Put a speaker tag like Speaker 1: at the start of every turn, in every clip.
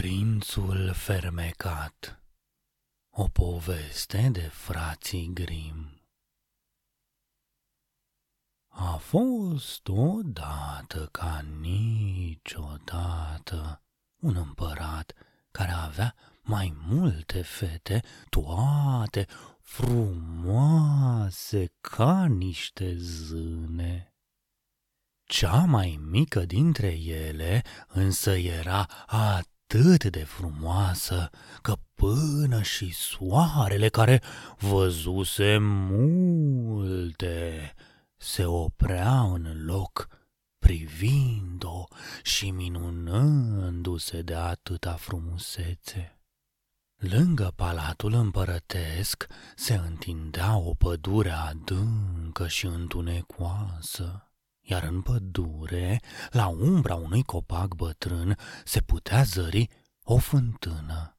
Speaker 1: Prințul fermecat O poveste de frații Grim A fost odată ca niciodată un împărat care avea mai multe fete, toate frumoase ca niște zâne. Cea mai mică dintre ele însă era atât atât de frumoasă că până și soarele care văzuse multe se oprea în loc privind-o și minunându-se de atâta frumusețe. Lângă palatul împărătesc se întindea o pădure adâncă și întunecoasă iar în pădure, la umbra unui copac bătrân, se putea zări o fântână.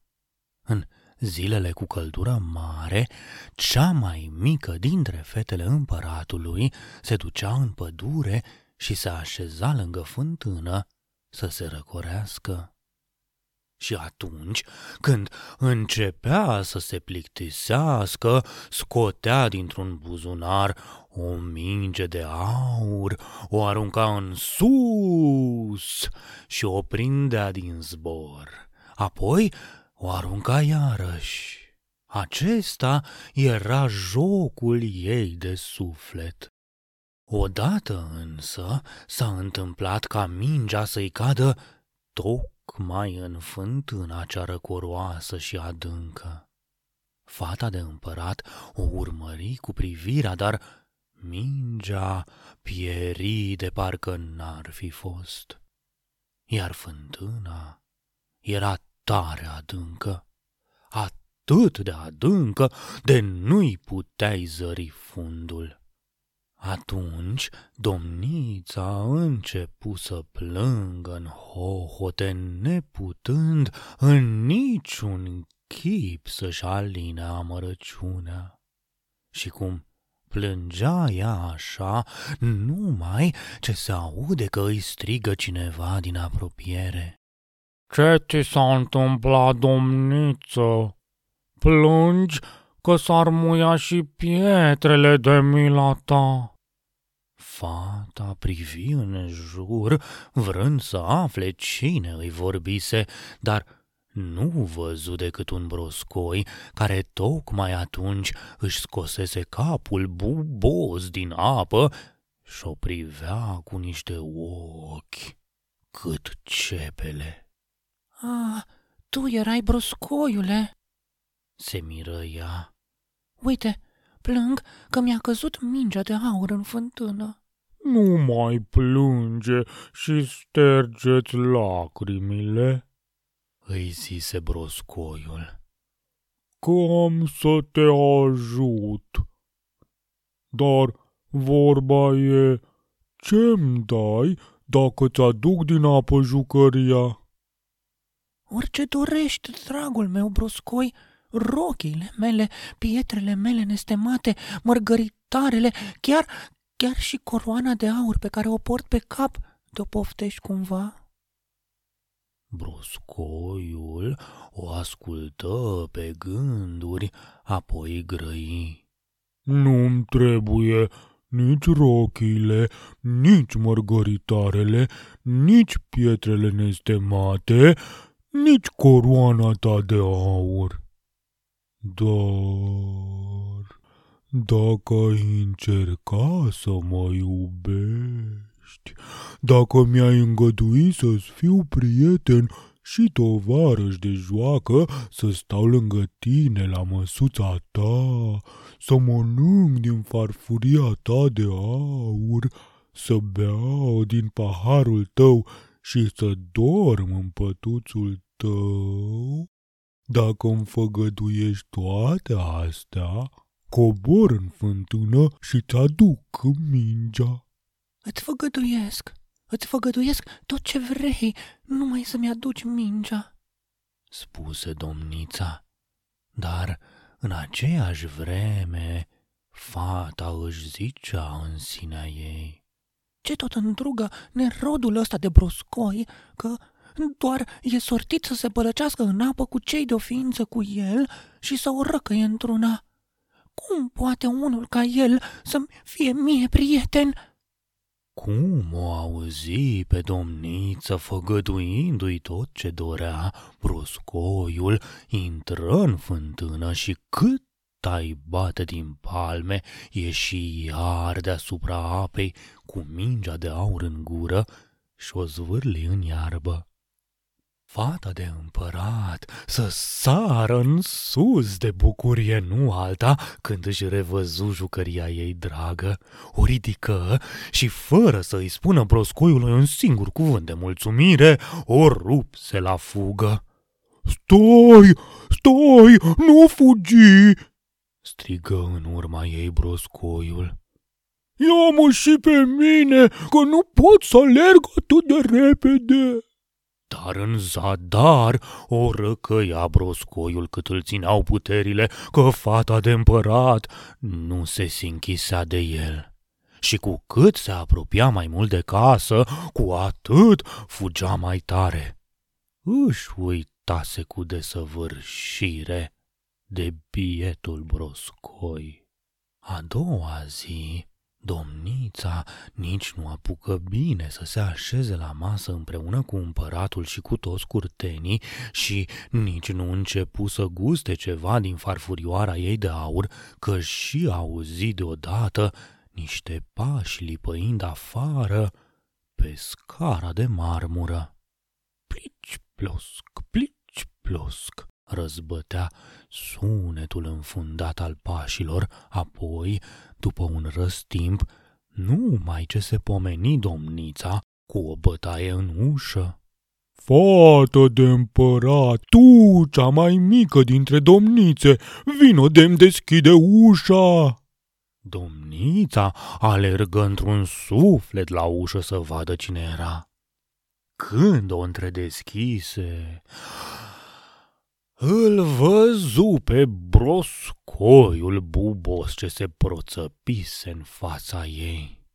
Speaker 1: În zilele cu căldură mare, cea mai mică dintre fetele împăratului se ducea în pădure și se așeza lângă fântână să se răcorească. Și atunci, când începea să se plictisească, scotea dintr-un buzunar o minge de aur, o arunca în sus și o prindea din zbor. Apoi o arunca iarăși. Acesta era jocul ei de suflet. Odată însă s-a întâmplat ca mingea să-i cadă tocmai în fântâna cea răcoroasă și adâncă. Fata de împărat o urmări cu privirea, dar mingea pieri de parcă n-ar fi fost. Iar fântâna era tare adâncă, atât de adâncă de nu-i puteai zări fundul. Atunci domnița a început să plângă în hohote, neputând în niciun chip să-și aline amărăciunea. Și cum plângea ea așa, numai ce se aude că îi strigă cineva din apropiere.
Speaker 2: Ce ți s-a întâmplat, domniță? Plângi că s-ar muia și pietrele de mila ta.
Speaker 1: Fata privi în jur, vrând să afle cine îi vorbise, dar nu văzu decât un broscoi care tocmai atunci își scosese capul bubos din apă și o privea cu niște ochi cât cepele.
Speaker 3: Ah, tu erai broscoiule!"
Speaker 1: se miră ea.
Speaker 3: Uite, plâng că mi-a căzut mingea de aur în fântână.
Speaker 2: Nu mai plânge și stergeți lacrimile,
Speaker 1: îi zise broscoiul.
Speaker 2: Că am să te ajut. Dar vorba e, ce-mi dai dacă ți-aduc din apă jucăria?
Speaker 3: Orice dorești, dragul meu broscoi, rochile mele, pietrele mele nestemate, mărgăritarele, chiar, chiar și coroana de aur pe care o port pe cap, te-o poftești cumva?
Speaker 1: Broscoiul o ascultă pe gânduri, apoi grăi.
Speaker 2: Nu-mi trebuie nici rochile, nici mărgăritarele, nici pietrele nestemate, nici coroana ta de aur. Dar dacă ai încerca să mă iubești, dacă mi-ai îngădui să-ți fiu prieten și tovarăș de joacă, să stau lângă tine la măsuța ta, să mănânc din farfuria ta de aur, să beau din paharul tău și să dorm în pătuțul tău, dacă îmi făgăduiești toate astea, cobor în fântână și ți-aduc mingea.
Speaker 3: Îți făgăduiesc, îți făgăduiesc tot ce vrei, numai să-mi aduci mingea,
Speaker 1: spuse domnița. Dar în aceeași vreme, fata își zicea în sinea ei.
Speaker 3: Ce tot îndrugă nerodul ăsta de broscoi, că doar e sortit să se bălăcească în apă cu cei de o ființă cu el și să o răcăie într-una. Cum poate unul ca el să-mi fie mie prieten?"
Speaker 1: Cum o auzi pe domniță făgăduindu-i tot ce dorea, broscoiul intră în fântână și cât tai bate din palme, ieși iar deasupra apei cu mingea de aur în gură și o zvârli în iarbă. Fata de împărat să sară în sus de bucurie, nu alta, când își revăzu jucăria ei dragă, o ridică și, fără să îi spună broscoiului un singur cuvânt de mulțumire, o rupse la fugă.
Speaker 2: Stai, stai, nu fugi!"
Speaker 1: strigă în urma ei broscoiul.
Speaker 2: Ia-mă și pe mine, că nu pot să alerg atât de repede!"
Speaker 1: Dar în zadar o răcăia broscoiul cât îl țineau puterile că fata de împărat nu se sinchisea de el. Și cu cât se apropia mai mult de casă, cu atât fugea mai tare. Își uitase cu desăvârșire de bietul broscoi. A doua zi, Domnița nici nu apucă bine să se așeze la masă împreună cu împăratul și cu toți curtenii și nici nu începu să guste ceva din farfurioara ei de aur, că și auzi deodată niște pași lipăind afară pe scara de marmură. Plici plosc, plici plosc, răzbătea sunetul înfundat al pașilor, apoi, după un răstimp, numai ce se pomeni domnița cu o bătaie în ușă.
Speaker 2: Fată de împărat, tu, cea mai mică dintre domnițe, vino de deschide ușa!
Speaker 1: Domnița alergă într-un suflet la ușă să vadă cine era. Când o întredeschise, îl văzu pe broscoiul bubos ce se proțăpise în fața ei.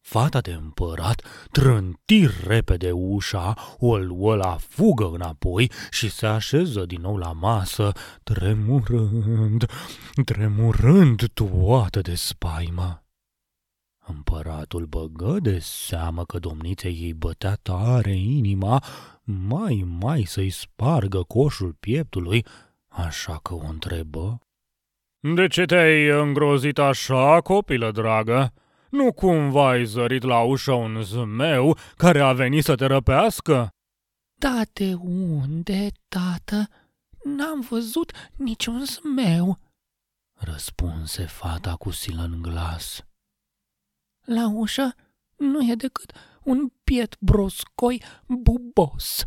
Speaker 1: Fata de împărat trânti repede ușa, o luă la fugă înapoi și se așeză din nou la masă, tremurând, tremurând toată de spaimă. Împăratul băgă de seamă că domniței ei bătea tare inima, mai mai să-i spargă coșul pieptului, așa că o întrebă. De ce te-ai îngrozit așa, copilă dragă? Nu cumva ai zărit la ușă un zmeu care a venit să te răpească?
Speaker 3: Da, de unde, tată? N-am văzut niciun zmeu,
Speaker 1: răspunse fata cu silă în glas.
Speaker 3: La ușă nu e decât un piet broscoi bubos.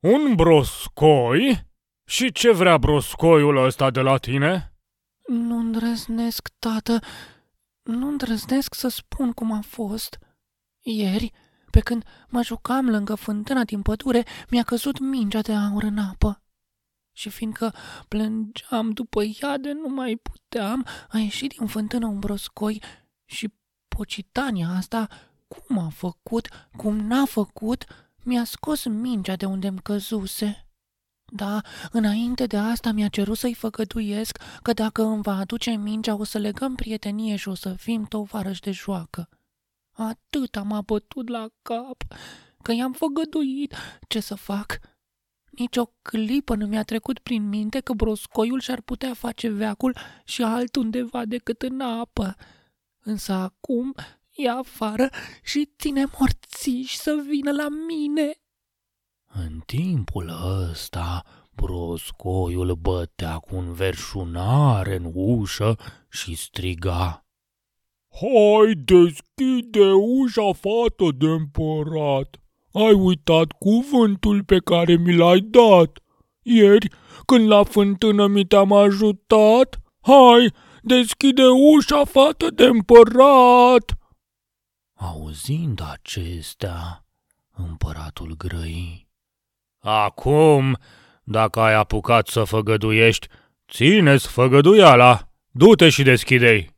Speaker 1: Un broscoi? Și ce vrea broscoiul ăsta de la tine?
Speaker 3: Nu îndrăznesc, tată, nu îndrăznesc să spun cum a fost. Ieri, pe când mă jucam lângă fântâna din pădure, mi-a căzut mingea de aur în apă. Și fiindcă plângeam după ea de nu mai puteam, a ieșit din fântână un broscoi și pocitania asta, cum a făcut, cum n-a făcut, mi-a scos mingea de unde mi căzuse. Da, înainte de asta mi-a cerut să-i făgăduiesc că dacă îmi va aduce mingea o să legăm prietenie și o să fim tovarăși de joacă. Atât am abătut la cap că i-am făgăduit ce să fac. Nici o clipă nu mi-a trecut prin minte că broscoiul și-ar putea face veacul și altundeva decât în apă. Însă acum e afară și ține morțiși să vină la mine.
Speaker 1: În timpul ăsta, broscoiul bătea cu un verșunare în ușă și striga.
Speaker 2: Hai, deschide ușa, fată de împărat! Ai uitat cuvântul pe care mi l-ai dat. Ieri, când la fântână mi te-am ajutat, hai, deschide ușa, fată de împărat!
Speaker 1: Auzind acestea, împăratul grăi. Acum, dacă ai apucat să făgăduiești, ține-ți făgăduiala, du-te și deschide-i.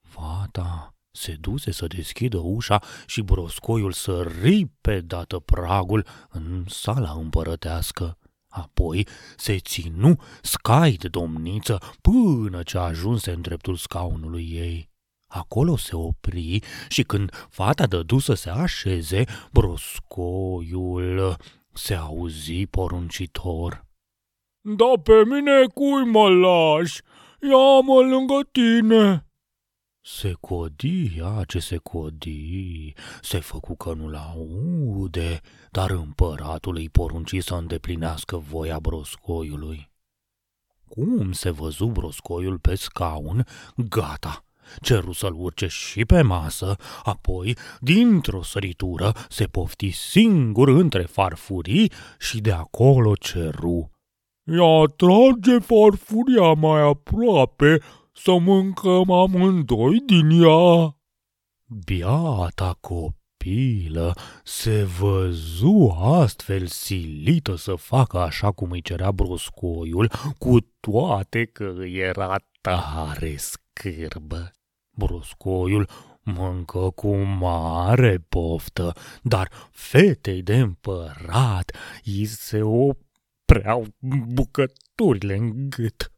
Speaker 1: Fata se duse să deschidă ușa și broscoiul să ripe dată pragul în sala împărătească. Apoi se ținu scai de domniță până ce ajunse în dreptul scaunului ei. Acolo se opri și când fata dădu să se așeze, broscoiul se auzi poruncitor.
Speaker 2: Da pe mine cui mă lași? Ia-mă lângă tine!"
Speaker 1: Se codia ce se codi, se făcu că nu-l aude, dar împăratul îi porunci să îndeplinească voia broscoiului. Cum se văzu broscoiul pe scaun, gata, ceru să-l urce și pe masă, apoi, dintr-o săritură, se pofti singur între farfurii și de acolo ceru.
Speaker 2: Ia trage farfuria mai aproape să mâncăm amândoi din ea.
Speaker 1: Biata copilă se văzu astfel silită să facă așa cum îi cerea broscoiul, cu toate că era tare scârbă. Broscoiul mâncă cu mare poftă, dar fetei de împărat îi se opreau bucăturile în gât.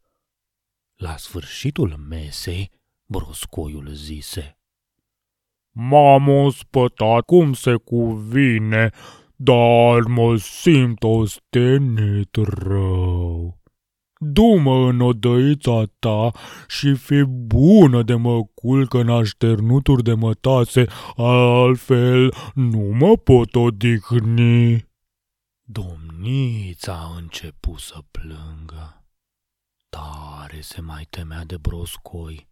Speaker 1: La sfârșitul mesei, broscoiul zise.
Speaker 2: M-am ospătat cum se cuvine, dar mă simt ostenit rău. Du-mă în odăița ta și fi bună de mă culcă în așternuturi de mătase, altfel nu mă pot odihni.
Speaker 1: Domnița a început să plângă. Tare se mai temea de broscoi,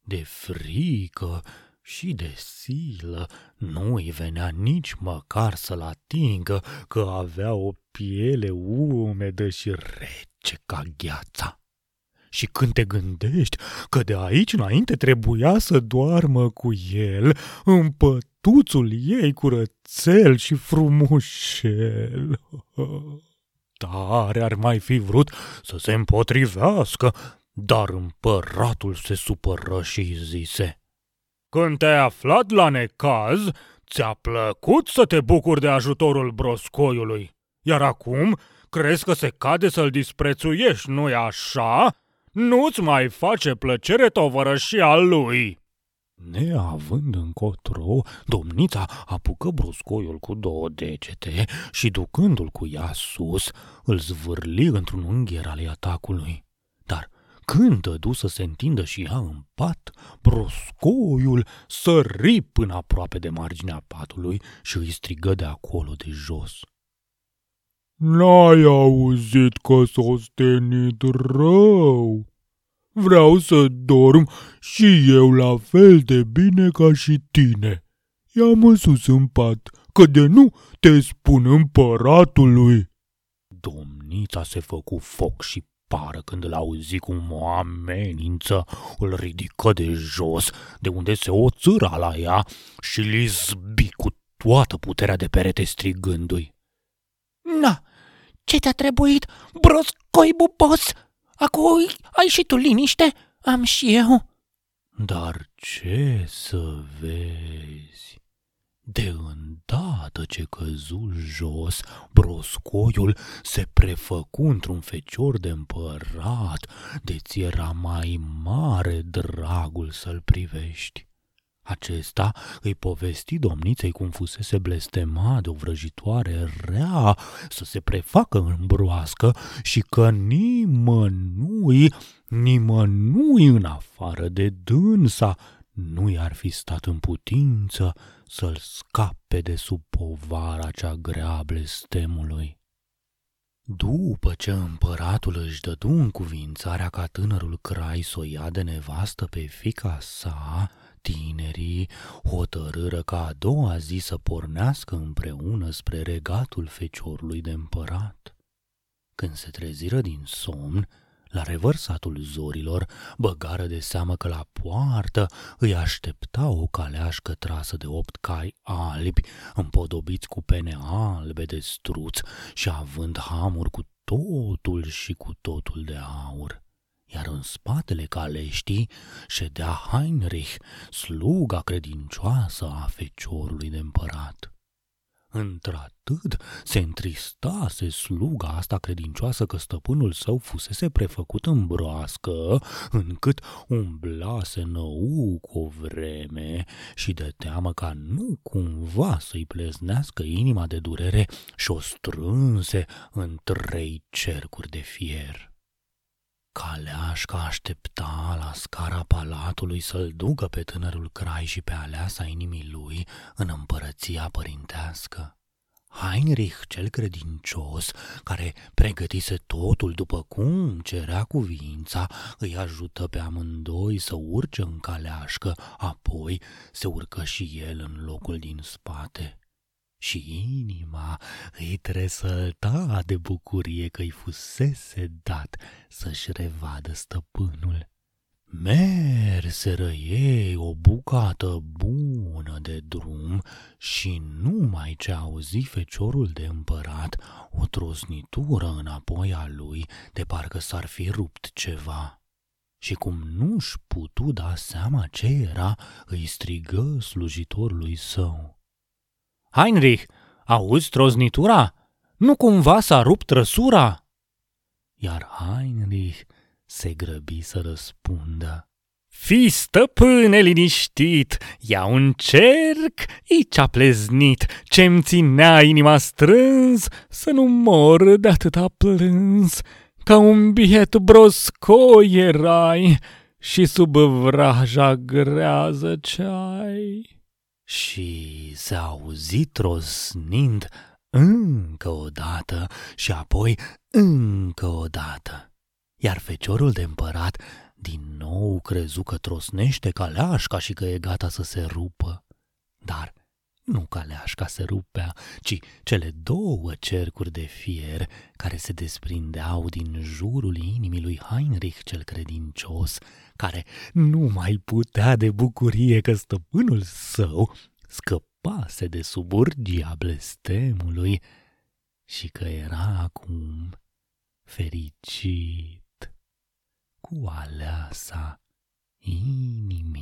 Speaker 1: de frică și de silă. Nu-i venea nici măcar să-l atingă, că avea o piele umedă și rece ca gheața. Și când te gândești că de aici înainte trebuia să doarmă cu el, în pătuțul ei curățel și frumușel. Tare ar mai fi vrut să se împotrivească, dar împăratul se supără și zise Când te-ai aflat la necaz, ți-a plăcut să te bucuri de ajutorul broscoiului, iar acum crezi că se cade să-l disprețuiești, nu-i așa? Nu-ți mai face plăcere tovărășia lui!" Neavând încotro, domnița apucă bruscoiul cu două degete și, ducându-l cu ea sus, îl zvârli într-un ungher al atacului. Dar când dădu să se întindă și ea în pat, broscoiul sări până aproape de marginea patului și îi strigă de acolo de jos.
Speaker 2: N-ai auzit că s-a ostenit rău? Vreau să dorm și eu la fel de bine ca și tine. Ia-mă sus în pat, că de nu te spun împăratului.
Speaker 1: Domnița se făcu foc și pară când îl auzi cum o amenință, îl ridică de jos, de unde se oțâra la ea și li zbi cu toată puterea de perete strigându-i.
Speaker 3: Na, ce te-a trebuit, broscoi bubos? Acum ai și tu liniște? Am și eu.
Speaker 1: Dar ce să vezi? De îndată ce căzu jos, broscoiul se prefăcu într-un fecior de împărat, de ți era mai mare dragul să-l privești. Acesta îi povesti domniței cum fusese blestemat de o vrăjitoare rea să se prefacă în broască și că nimănui, nimănui în afară de dânsa nu i-ar fi stat în putință să-l scape de sub povara cea grea blestemului. După ce împăratul își dădu în cuvințarea ca tânărul crai să o ia de nevastă pe fica sa, Tinerii hotărâră ca a doua zi să pornească împreună spre regatul feciorului de împărat. Când se treziră din somn, la revărsatul zorilor, băgară de seamă că la poartă îi aștepta o caleașcă trasă de opt cai albi, împodobiți cu pene albe de struț și având hamuri cu totul și cu totul de aur iar în spatele caleștii ședea Heinrich, sluga credincioasă a feciorului de împărat. Într-atât se întristase sluga asta credincioasă că stăpânul său fusese prefăcut în broască, încât umblase nău cu o vreme și de teamă ca nu cumva să-i pleznească inima de durere și o strânse în trei cercuri de fier. Caleașca aștepta la scara palatului să-l ducă pe tânărul crai și pe aleasa inimii lui în împărăția părintească. Heinrich cel credincios, care pregătise totul după cum cerea cuvința, îi ajută pe amândoi să urce în caleașcă, apoi se urcă și el în locul din spate și inima îi tresălta de bucurie că îi fusese dat să-și revadă stăpânul. Merseră ei o bucată bună de drum și numai ce auzi feciorul de împărat o trosnitură înapoi a lui, de parcă s-ar fi rupt ceva. Și cum nu-și putu da seama ce era, îi strigă slujitorului său. Heinrich, auzi troznitura? Nu cumva s-a rupt trăsura? Iar Heinrich se grăbi să răspundă. Fii stăpâne liniștit, ia un cerc, i a pleznit, ce-mi ținea inima strâns, să nu mor de atâta plâns, ca un biet broscoi erai și sub vraja grează ce-ai și se auzi trosnind încă o dată și apoi încă o dată. Iar feciorul de împărat din nou crezu că trosnește caleașca și că e gata să se rupă. Dar nu caleașca se rupea, ci cele două cercuri de fier care se desprindeau din jurul inimii lui Heinrich cel credincios, care nu mai putea de bucurie că stăpânul său scăpase de sub urgia blestemului și că era acum fericit cu aleasa inimii.